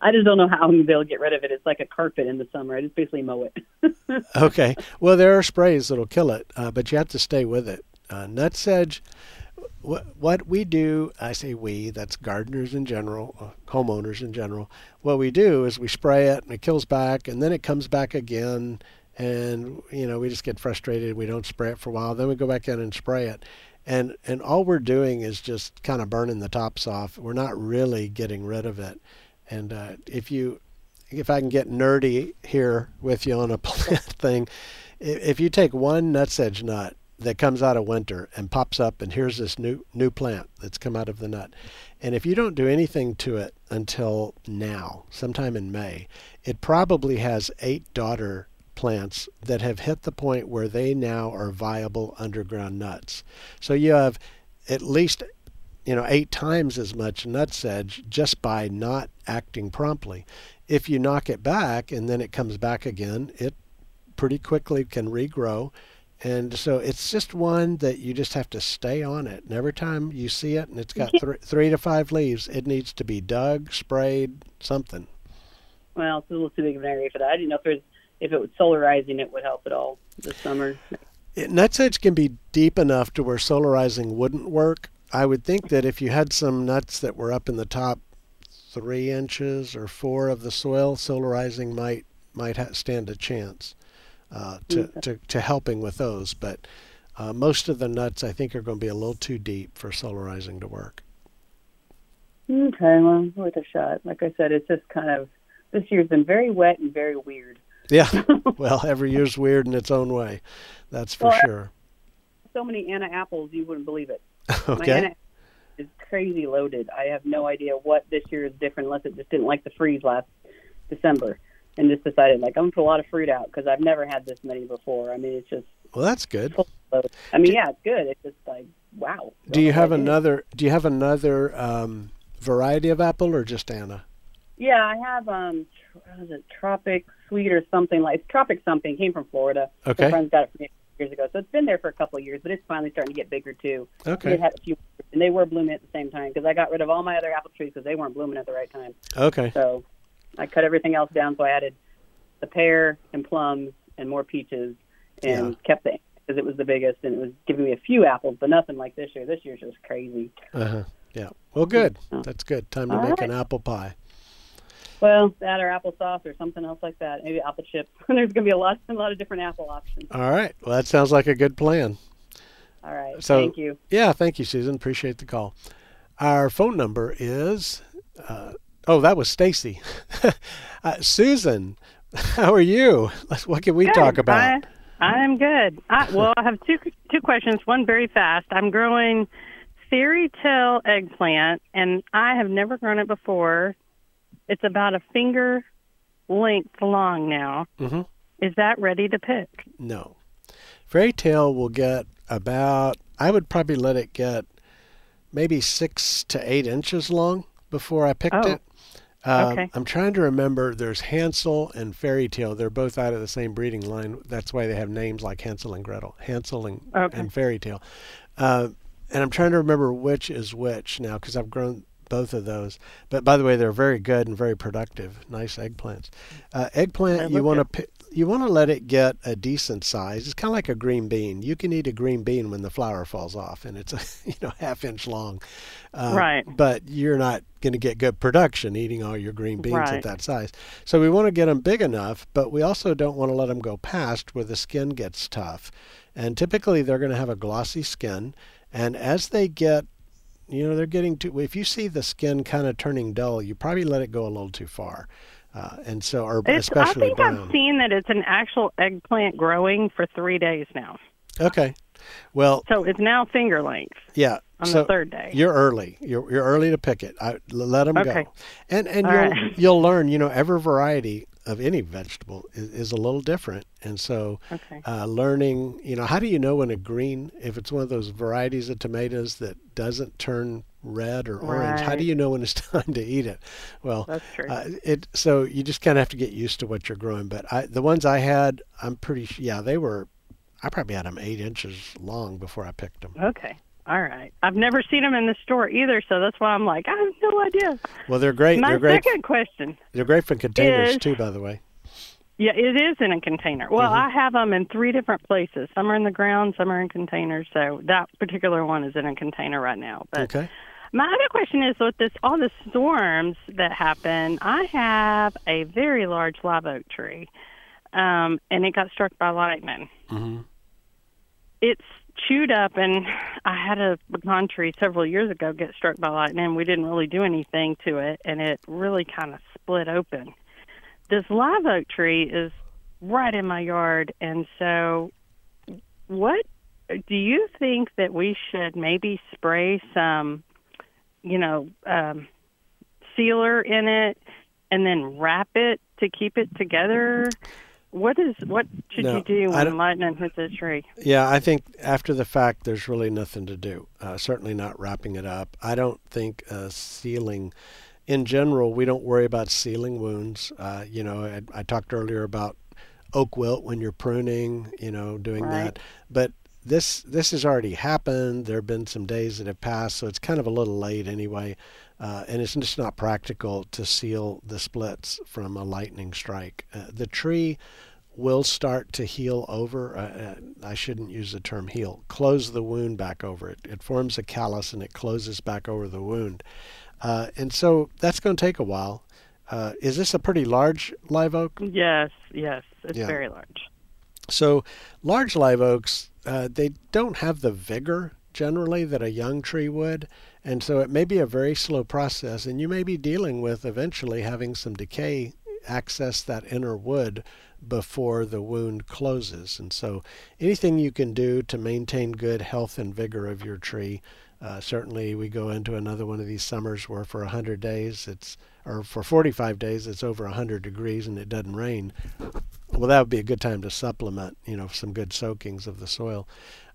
I just don't know how they'll get rid of it. It's like a carpet in the summer. I just basically mow it. [LAUGHS] Okay. Well, there are sprays that'll kill it, uh, but you have to stay with it. Uh, nutsedge. What what we do, I say we. That's gardeners in general, uh, homeowners in general. What we do is we spray it, and it kills back, and then it comes back again, and you know we just get frustrated. We don't spray it for a while, then we go back in and spray it, and and all we're doing is just kind of burning the tops off. We're not really getting rid of it. And uh, if you if I can get nerdy here with you on a [LAUGHS] plant thing, if you take one nutsedge nut that comes out of winter and pops up, and here's this new new plant that's come out of the nut, and if you don't do anything to it until now, sometime in May, it probably has eight daughter plants that have hit the point where they now are viable underground nuts. So you have at least you know eight times as much nutsedge just by not acting promptly if you knock it back and then it comes back again, it pretty quickly can regrow. And so it's just one that you just have to stay on it. And every time you see it and it's got th- three to five leaves, it needs to be dug, sprayed, something. Well, it's a little too big of an area for that. I didn't know if there's if it was solarizing it would help at all this summer. It, nutsedge can be deep enough to where solarizing wouldn't work. I would think that if you had some nuts that were up in the top three inches or four of the soil, solarizing might might ha- stand a chance uh, to, Okay. to to helping with those. But uh, most of the nuts, I think, are going to be a little too deep for solarizing to work. Okay, well, worth a shot. Like I said, it's just kind of this year's been very wet and very weird. Yeah. [LAUGHS] well, every year's weird in its own way. That's for Well, sure. So many Anna apples, you wouldn't believe it. [LAUGHS] My Okay. Is crazy loaded. I have no idea what this year is different, unless it just didn't like the freeze last December and just decided like I'm gonna put a lot of fruit out because I've never had this many before. I mean, it's just Well, that's good. I mean, yeah, it's good. It's just like wow. Do you have Don't know what it is. another? Do you have another um, variety of apple or just Anna? Yeah, I have um, tr- what is it Tropic Sweet or something like it's Tropic something. Came from Florida. Okay. My friends got it from me years ago, so it's been there for a couple of years, but it's finally starting to get bigger too. Okay. had had a few, and they were blooming at the same time because I got rid of all my other apple trees because they weren't blooming at the right time. Okay. So I cut everything else down. So I added the pear and plums and more peaches, and Yeah. kept the because it was the biggest, and it was giving me a few apples, but nothing like this year. This year's just crazy. Uh huh. Yeah. Well, good. That's good. Time to All make right. an apple pie. Well, that or applesauce or something else like that. Maybe apple chips. [LAUGHS] There's going to be a lot, a lot of different apple options. All right. Well, that sounds like a good plan. All right. So- Thank you. Yeah. Thank you, Susan. Appreciate the call. Our phone number is. Uh, oh, that was Stacy. [LAUGHS] uh, Susan, [LAUGHS] how are you? What can we Good. talk about? I, I'm good. I, well, I have two two questions. One very fast. I'm growing fairy tale eggplant, and I have never grown it before. It's about a finger length long now. Mm-hmm. Is that ready to pick? No. Fairy tale will get about, I would probably let it get maybe six to eight inches long before I picked Oh. it. Um, Okay. I'm trying to remember. There's Hansel and Fairy Tale. They're both out of the same breeding line. That's why they have names like Hansel and Gretel. Hansel and, Okay. and Fairy Tale. Uh, and I'm trying to remember which is which now because I've grown both of those. But by the way, they're very good and very productive. Nice eggplants. Uh, eggplant, you want to you want to let it get a decent size. It's kind of like a green bean. You can eat a green bean when the flower falls off, and it's a [LAUGHS] you know half inch long. Uh, Right. But you're not going to get good production eating all your green beans at that size. So we want to get them big enough, but we also don't want to let them go past where the skin gets tough. And typically they're going to have a glossy skin, and as they get you know they're getting too if you see the skin kind of turning dull you probably let it go a little too far uh, and so or It's, I especially think brown I've seen that it's an actual eggplant growing for three days now. okay well So it's now finger length yeah on so the third day. you're early you're, you're early to pick it I, let them Okay. go and and All you'll right. [LAUGHS] you'll learn you know every variety of any vegetable is, is a little different and so Okay. uh, learning you know how do you know when a green if it's one of those varieties of tomatoes that doesn't turn red or orange how do you know when it's [LAUGHS] time to eat it well That's true. Uh, it so you just kind of have to get used to what you're growing. But I, the ones I had, I'm pretty yeah they were. I probably had them eight inches long before I picked them. okay. All right. I've never seen them in the store either, so that's why I'm like, I have no idea. Well, they're great. My they're great. second question. They're great for containers is- too, by the way. Yeah, it is in a container. Well, Mm-hmm. I have them in three different places. Some are in the ground, some are in containers. So that particular one is in a container right now. But Okay. my other question is with this all the storms that happen. I have a very large live oak tree, um, and it got struck by lightning. hmm It's chewed up, and I had a pecan tree several years ago get struck by lightning. We didn't really do anything to it, and it really kind of split open. This live oak tree is right in my yard, and so what do you think that we should maybe spray some, you know, um, sealer in it, and then wrap it to keep it together? What is what should No, you do when lightning hits a tree? Yeah, I think after the fact, there's really nothing to do. Uh, certainly not wrapping it up. I don't think uh, sealing. In general, we don't worry about sealing wounds. Uh, you know, I, I talked earlier about oak wilt when you're pruning. You know, doing Right. that. But this this has already happened. There have been some days that have passed, so it's kind of a little late anyway. Uh, and it's just not practical to seal the splits from a lightning strike. Uh, the tree will start to heal over. Uh, uh, I shouldn't use the term heal. Close the wound back over it. It forms a callus and it closes back over the wound. Uh, and so that's going to take a while. Uh, is this a pretty large live oak? Yes, yes, it's Yeah. very large. So large live oaks, uh, they don't have the vigor generally that a young tree would. And so it may be a very slow process, and you may be dealing with eventually having some decay access that inner wood before the wound closes. And so anything you can do to maintain good health and vigor of your tree. Uh, certainly, we go into another one of these summers where for 100 days it's, or for 45 days it's over 100 degrees and it doesn't rain. Well, that would be a good time to supplement, you know, some good soakings of the soil.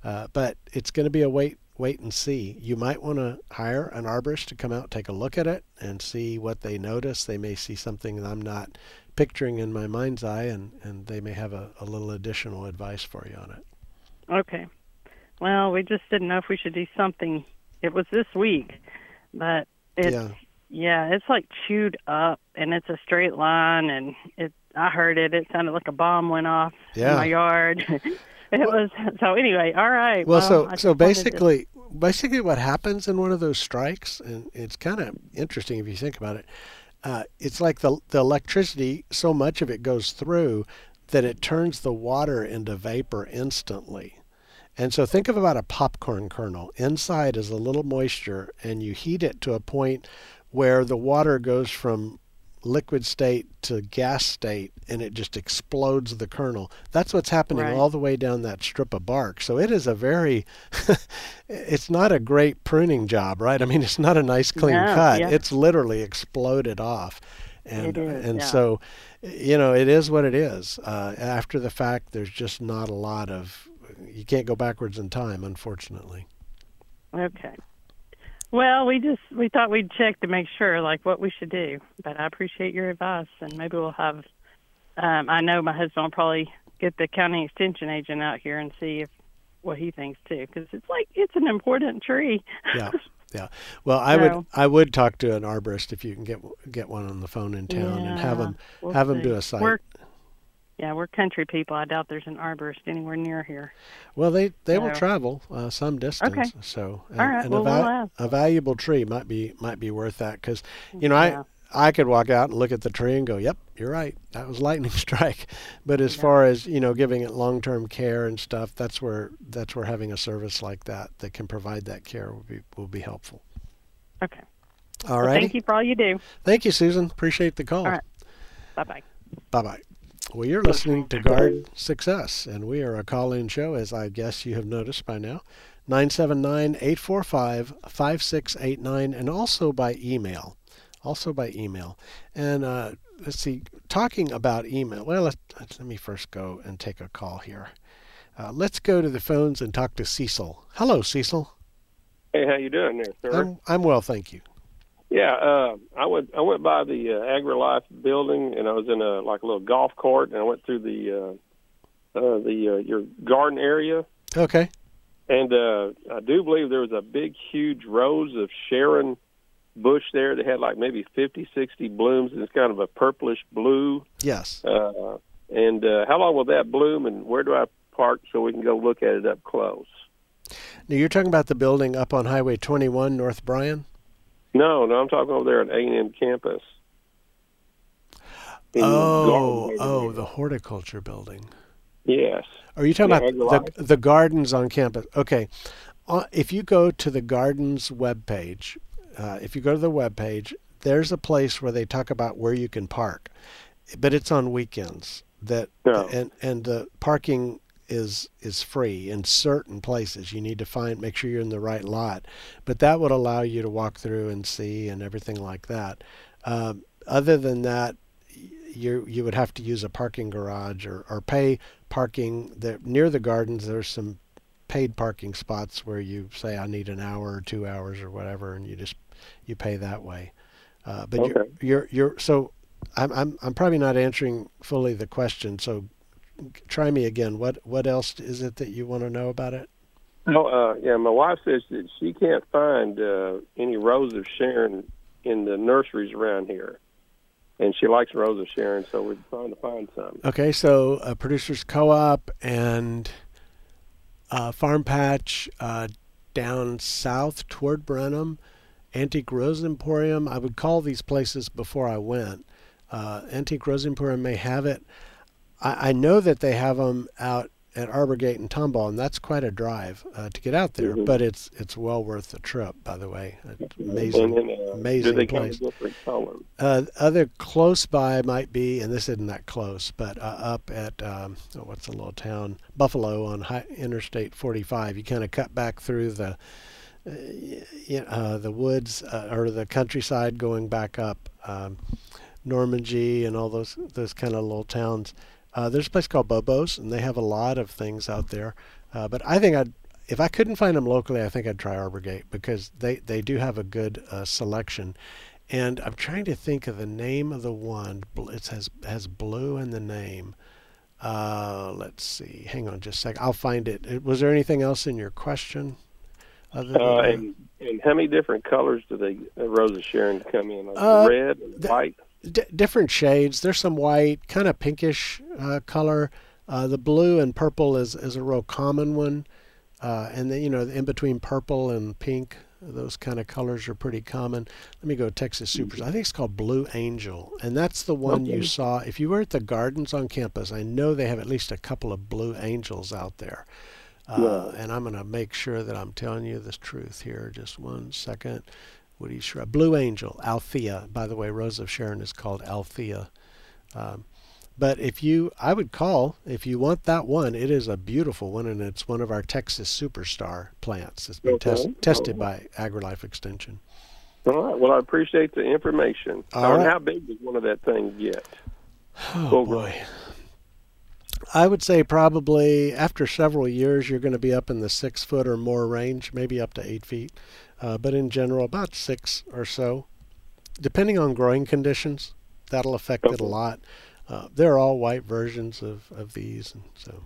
Uh, but it's going to be a wait, wait and see. You might want to hire an arborist to come out, take a look at it, and see what they notice. They may see something that I'm not picturing in my mind's eye, and, and they may have a, a little additional advice for you on it. Okay. Well, we just didn't know if we should do something. It was this week, but it's yeah. yeah, it's like chewed up and it's a straight line and it I heard it. It sounded like a bomb went off Yeah. in my yard. [LAUGHS] it was [LAUGHS] so anyway, all right. Well, I so so wanted to- basically, basically, what happens in one of those strikes, and it's kind of interesting if you think about it. Uh, it's like the the electricity, so much of it goes through that it turns the water into vapor instantly. And so think of about a popcorn kernel. Inside is a little moisture, and you heat it to a point where the water goes from liquid state to gas state and it just explodes the kernel. That's what's happening Right. all the way down that strip of bark. So it is a very [LAUGHS] it's not a great pruning job, right? I mean, it's not a nice clean No, cut. yeah. It's literally exploded off. and is, and yeah. so you know it is what it is. Uh, after the fact, there's just not a lot of you can't go backwards in time, unfortunately. Okay. Well, we just we thought we'd check to make sure like what we should do. But I appreciate your advice, and maybe we'll have. Um, I know my husband will probably get the county extension agent out here and see if what he thinks too, because it's like it's an important tree. Yeah, [LAUGHS] yeah. Well, I would I would talk to an arborist if you can get get one on the phone in town and have them we'll have them do a site. We're, yeah, we're country people. I doubt there's an arborist anywhere near here. Well, they they will travel uh, some distance. Okay. So, All right, and well, a, we'll ask. a valuable tree might be might be worth that because you know Yeah. I I could walk out and look at the tree and go, "Yep, you're right. That was lightning [LAUGHS] strike." But as far as you know, giving it long term care and stuff, that's where that's where having a service like that that can provide that care will be will be helpful. Okay. All right. Well, thank you for all you do. Thank you, Susan. Appreciate the call. All right. Bye bye. Bye bye. Well, you're listening to Garden Success, and we are a call in show, as I guess you have noticed by now. 979 845 5689, and also by email. Also by email. And uh, let's see, talking about email, well, let, let me first go and take a call here. Uh, let's go to the phones and talk to Cecil. Hello, Cecil. Hey, how you doing there, sir? I'm, I'm well, thank you. Yeah, uh, I went I went by the uh, AgriLife building, and I was in a like a little golf court, and I went through the uh, uh, the uh, your garden area, Okay. and uh, I do believe there was a big, huge rose of Sharon bush there that had like maybe fifty, sixty blooms, and it's kind of a purplish blue. Yes. Uh, and uh, how long will that bloom, and where do I park so we can go look at it up close? Now, you're talking about the building up on Highway 21, North Bryan? No, no, I'm talking over there at A and M campus. Oh, oh, the horticulture building. yes. Are you talking Yeah, about the, the gardens on campus? Okay. Uh, if you go to the gardens webpage, uh, if you go to the webpage, there's a place where they talk about where you can park, but it's on weekends. That Yeah. and and the parking is is free in certain places. You need to find make sure you're in the right lot, but that would allow you to walk through and see and everything like that. Um, other than that, you you would have to use a parking garage or, or pay parking there near the gardens. There's some paid parking spots where you say I need an hour or two hours or whatever, and you just you pay that way. Uh, but you're, you're you're so I'm I'm I'm probably not answering fully the question. So try me again. What what else is it that you want to know about it? Oh, uh, yeah. My wife says that she can't find uh, any Rose of Sharon in the nurseries around here, and she likes Rose of Sharon, so we're trying to find some. Okay, so uh, producers co-op and uh, farm patch uh, down south toward Brenham, Antique Rose Emporium. I would call these places before I went. Uh, Antique Rose Emporium may have it. I, I know that they have them out at Arbor Gate and Tomball, and that's quite a drive uh, to get out there. Mhm. But it's it's well worth the trip. By the way, It's amazing, then, uh, amazing place. come in different colors? Uh, other close by might be, and this isn't that close, but uh, up at um, oh, what's the little town Buffalo on high, Interstate 45. You kind of cut back through the uh, uh, the woods uh, or the countryside, going back up um, Normangee and all those those kind of little towns. Uh, there's a place called Bobo's, and they have a lot of things out there. Uh, but I think I'd if I couldn't find them locally, I think I'd try Arbor Gate because they, they do have a good uh, selection. And I'm trying to think of the name of the one. It has has blue in the name. Uh, let's see. Hang on just a sec. I'll find it. Uh, Was there anything else in your question? Other than Uh, and, and how many different colors do they uh, Rose of Sharon come in? Like Uh, red and the- white. D- different shades. There's some white, kind of pinkish uh, color. Uh, the blue and purple is, is a real common one. Uh, and then, you know, in between purple and pink, those kind of colors are pretty common. Let me go Texas Supers. I think it's called Blue Angel. And that's the one you saw. If you were at the gardens on campus, I know they have at least a couple of Blue Angels out there. Uh, and I'm going to make sure that I'm telling you the truth here. Just one second. Woody Shrub. Blue Angel, Althea. By the way, Rose of Sharon is called Althea. Um, but if you, I would call, if you want that one, it is a beautiful one and it's one of our Texas superstar plants. It's been Okay. test, tested by AgriLife Extension. All right. Well, I appreciate the information. All Now. How big does one of that thing get? Oh Full boy. I would say probably after several years, you're going to be up in the six foot or more range, maybe up to eight feet. Uh, but in general, about six or so. Depending on growing conditions, that'll affect it a lot. Uh, they're all white versions of, of these, and so.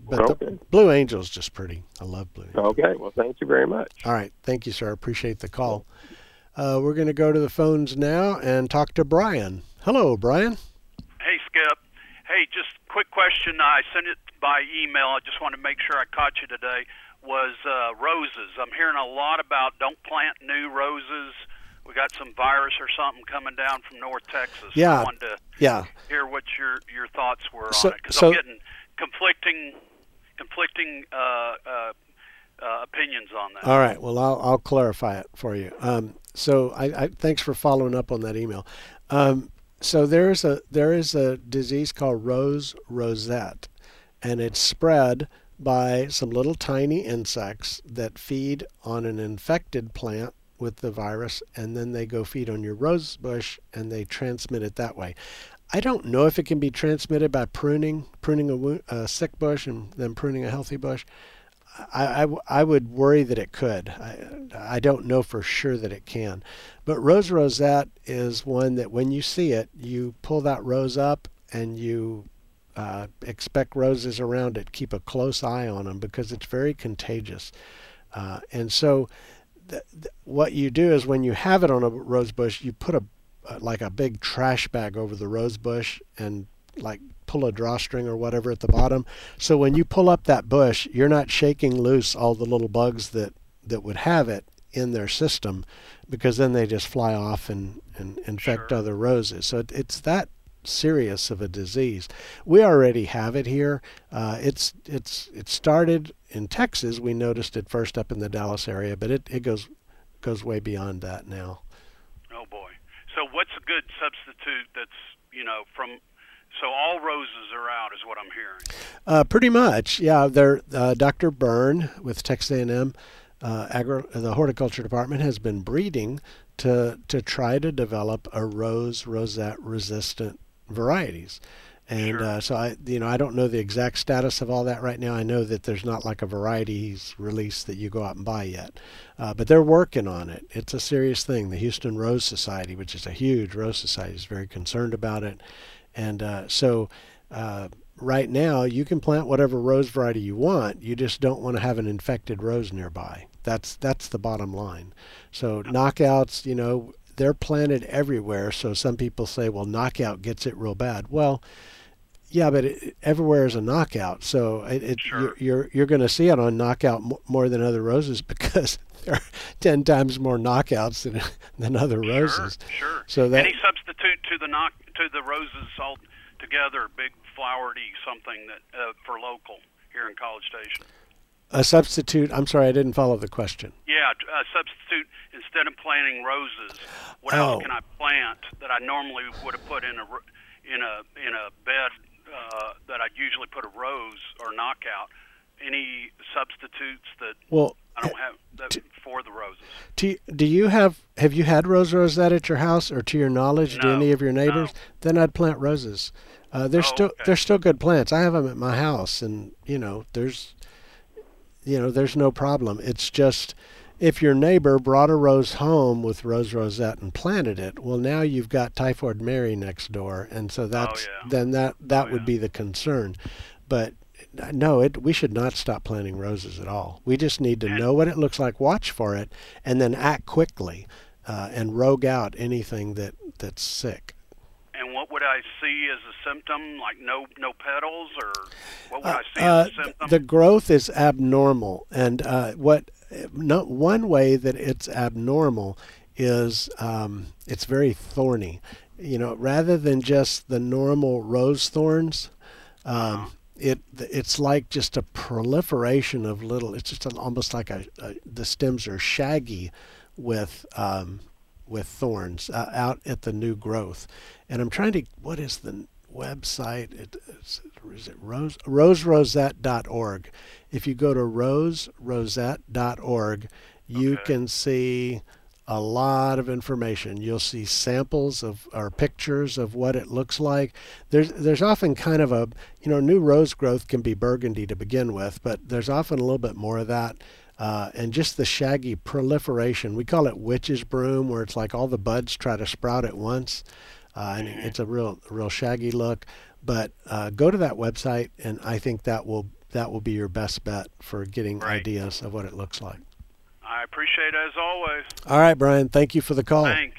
But Okay. the Blue Angel's just pretty. I love Blue Angel. Okay. Well, thank you very much. All right, thank you, sir. Appreciate the call. Uh, we're going to go to the phones now and talk to Brian. Hello, Brian. Hey, Skip. Hey, just quick question. I sent it by email. I just want to make sure I caught you today. Was uh, roses? I'm hearing a lot about don't plant new roses. We got some virus or something coming down from North Texas. Yeah. I wanted to Yeah. hear what your your thoughts were So- on it because so- I'm getting conflicting conflicting uh, uh, uh, opinions on that. All right. Well, I'll, I'll clarify it for you. Um, so I, I thanks for following up on that email. Um, so there is a there is a disease called rose rosette, and it's spread by some little tiny insects that feed on an infected plant with the virus, and then they go feed on your rose bush, and they transmit it that way. I don't know if it can be transmitted by pruning, pruning a, a sick bush and then pruning a healthy bush. I I would worry that it could. I, I don't know for sure that it can. But rose rosette is one that when you see it, you pull that rose up and you uh, expect roses around it. Keep a close eye on them because it's very contagious. Uh, and so, th- th- what you do is when you have it on a rose bush, you put a uh, like a big trash bag over the rose bush and like pull a drawstring or whatever at the bottom. So when you pull up that bush, you're not shaking loose all the little bugs that that would have it in their system, because then they just fly off and and infect Sure. other roses. So it, it's that serious of a disease. We already have it here. Uh, it's it's it started in Texas. We noticed it first up in the Dallas area, but it, it goes goes way beyond that now. Oh boy. So what's a good substitute that's you know from? So all roses are out, is what I'm hearing. Uh, pretty much, yeah. They're, uh, Dr. Byrne with Texas A&M, uh, agro, the horticulture department has been breeding to to try to develop a rose rosette resistant varieties. And Sure. uh, so I, you know, I don't know the exact status of all that right now. I know that there's not like a varieties release that you go out and buy yet, uh, but they're working on it. It's a serious thing. The Houston Rose Society, which is a huge rose society, is very concerned about it. And uh, so uh, right now, you can plant whatever rose variety you want. You just don't want to have an infected rose nearby. That's that's the bottom line. So knockouts, you know, they're planted everywhere. So some people say, well, knockout gets it real bad. Well, yeah, but it, everywhere is a knockout. So it, it, Sure. you're you're, you're going to see it on knockout more than other roses [LAUGHS] because there are ten times more knockouts than [LAUGHS] than other roses. Sure, sure. So that Any substitute to the knock to the roses all together, big flowery something that uh, for local here in College Station. A substitute. I'm sorry, I didn't follow the question. Yeah, a substitute instead of planting roses. What Oh. else can I plant that I normally would have put in a in a in a bed uh, that I'd usually put a rose or knockout? Any substitutes that Well, I don't have that for the roses? Do, do you have have you had rose rosette at your house or to your knowledge do any of your no. neighbors then I'd plant roses uh, they're Oh, still okay. they're still good plants I have them at my house and you know there's you know there's no problem it's just if your neighbor brought a rose home with rose rosette and planted it well now you've got typhoid Mary next door and so that's yeah. then that that Oh, would yeah. be the concern but no, it, we should not stop planting roses at all. We just need to know what it looks like, watch for it, and then act quickly uh, and rogue out anything that, that's sick. And what would I see as a symptom? Like no no petals, or what would I see Uh, as a symptom? the growth is abnormal, and uh, what no, one way that it's abnormal is um, it's very thorny. You know, rather than just the normal rose thorns, um, it it's like just a proliferation of little. It's just an, almost like a, a the stems are shaggy with um, with thorns uh, out at the new growth. And I'm trying to what is the website? It, is, is it rose roserosette.org? If you go to roserosette.org, you Okay. can see a lot of information. You'll see samples of or pictures of what it looks like. There's there's often kind of a you know new rose growth can be burgundy to begin with, but there's often a little bit more of that. Uh, and just the shaggy proliferation. We call it witch's broom, where it's like all the buds try to sprout at once, uh, and it's a real, real shaggy look. But uh, go to that website, and I think that will that will be your best bet for getting Right. ideas of what it looks like. I appreciate it as always. All right, Brian. Thank you for the call. Thank.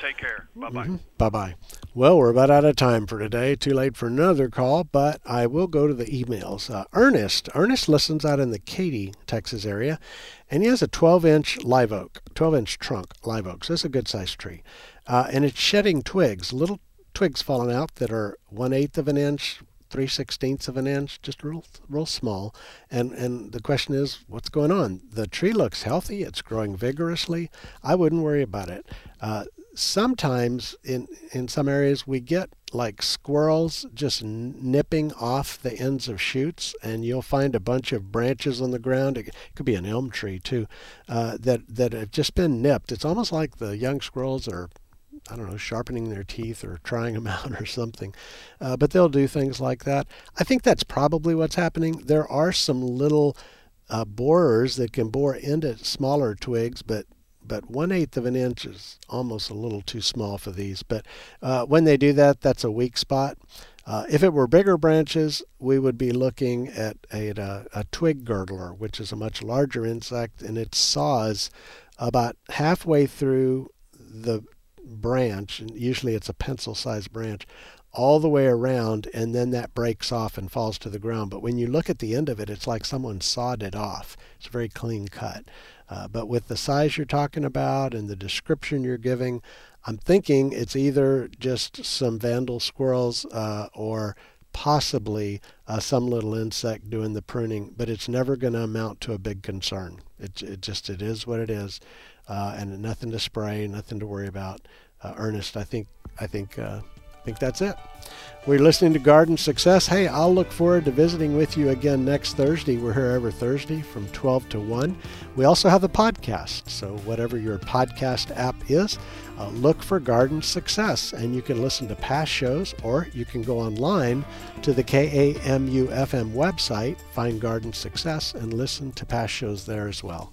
Take care. Bye bye. Bye bye. Well, we're about out of time for today. Too late for another call, but I will go to the emails. Uh, Ernest. Ernest listens out in the Katy, Texas area, and he has a 12 inch live oak, 12 inch trunk live oak. So it's a good sized tree. Uh, and it's shedding twigs, little twigs falling out that are one eighth of an inch, three sixteenths of an inch, just real, real small. And and the question is, what's going on? The tree looks healthy. It's growing vigorously. I wouldn't worry about it. Uh, sometimes in in some areas we get like squirrels just nipping off the ends of shoots and you'll find a bunch of branches on the ground it could be an elm tree too uh, that that have just been nipped it's almost like the young squirrels are I don't know, sharpening their teeth or trying them [LAUGHS] out or something. Uh, but they'll do things like that. I think that's probably what's happening. There are some little uh, borers that can bore into smaller twigs, but but one eighth of an inch is almost a little too small for these. But uh, when they do that, that's a weak spot. Uh, if it were bigger branches, we would be looking at a, a, a twig girdler, which is a much larger insect, and it saws about halfway through the branch, and usually it's a pencil sized branch, all the way around, and then that breaks off and falls to the ground. But when you look at the end of it, it's like someone sawed it off. It's a very clean cut. Uh, but with the size you're talking about and the description you're giving, I'm thinking it's either just some vandal squirrels uh, or possibly uh, some little insect doing the pruning, but it's never going to amount to a big concern. It, it just it is what it is, uh, and nothing to spray, nothing to worry about. Uh, Ernest, I think I think uh, think that's it. We're listening to Garden Success. Hey, I'll look forward to visiting with you again next Thursday. We're here every Thursday from 12 to 1. We also have the podcast, so whatever your podcast app is, uh, look for Garden Success, and you can listen to past shows, or you can go online to the KAMU FM website, find Garden Success, and listen to past shows there as well.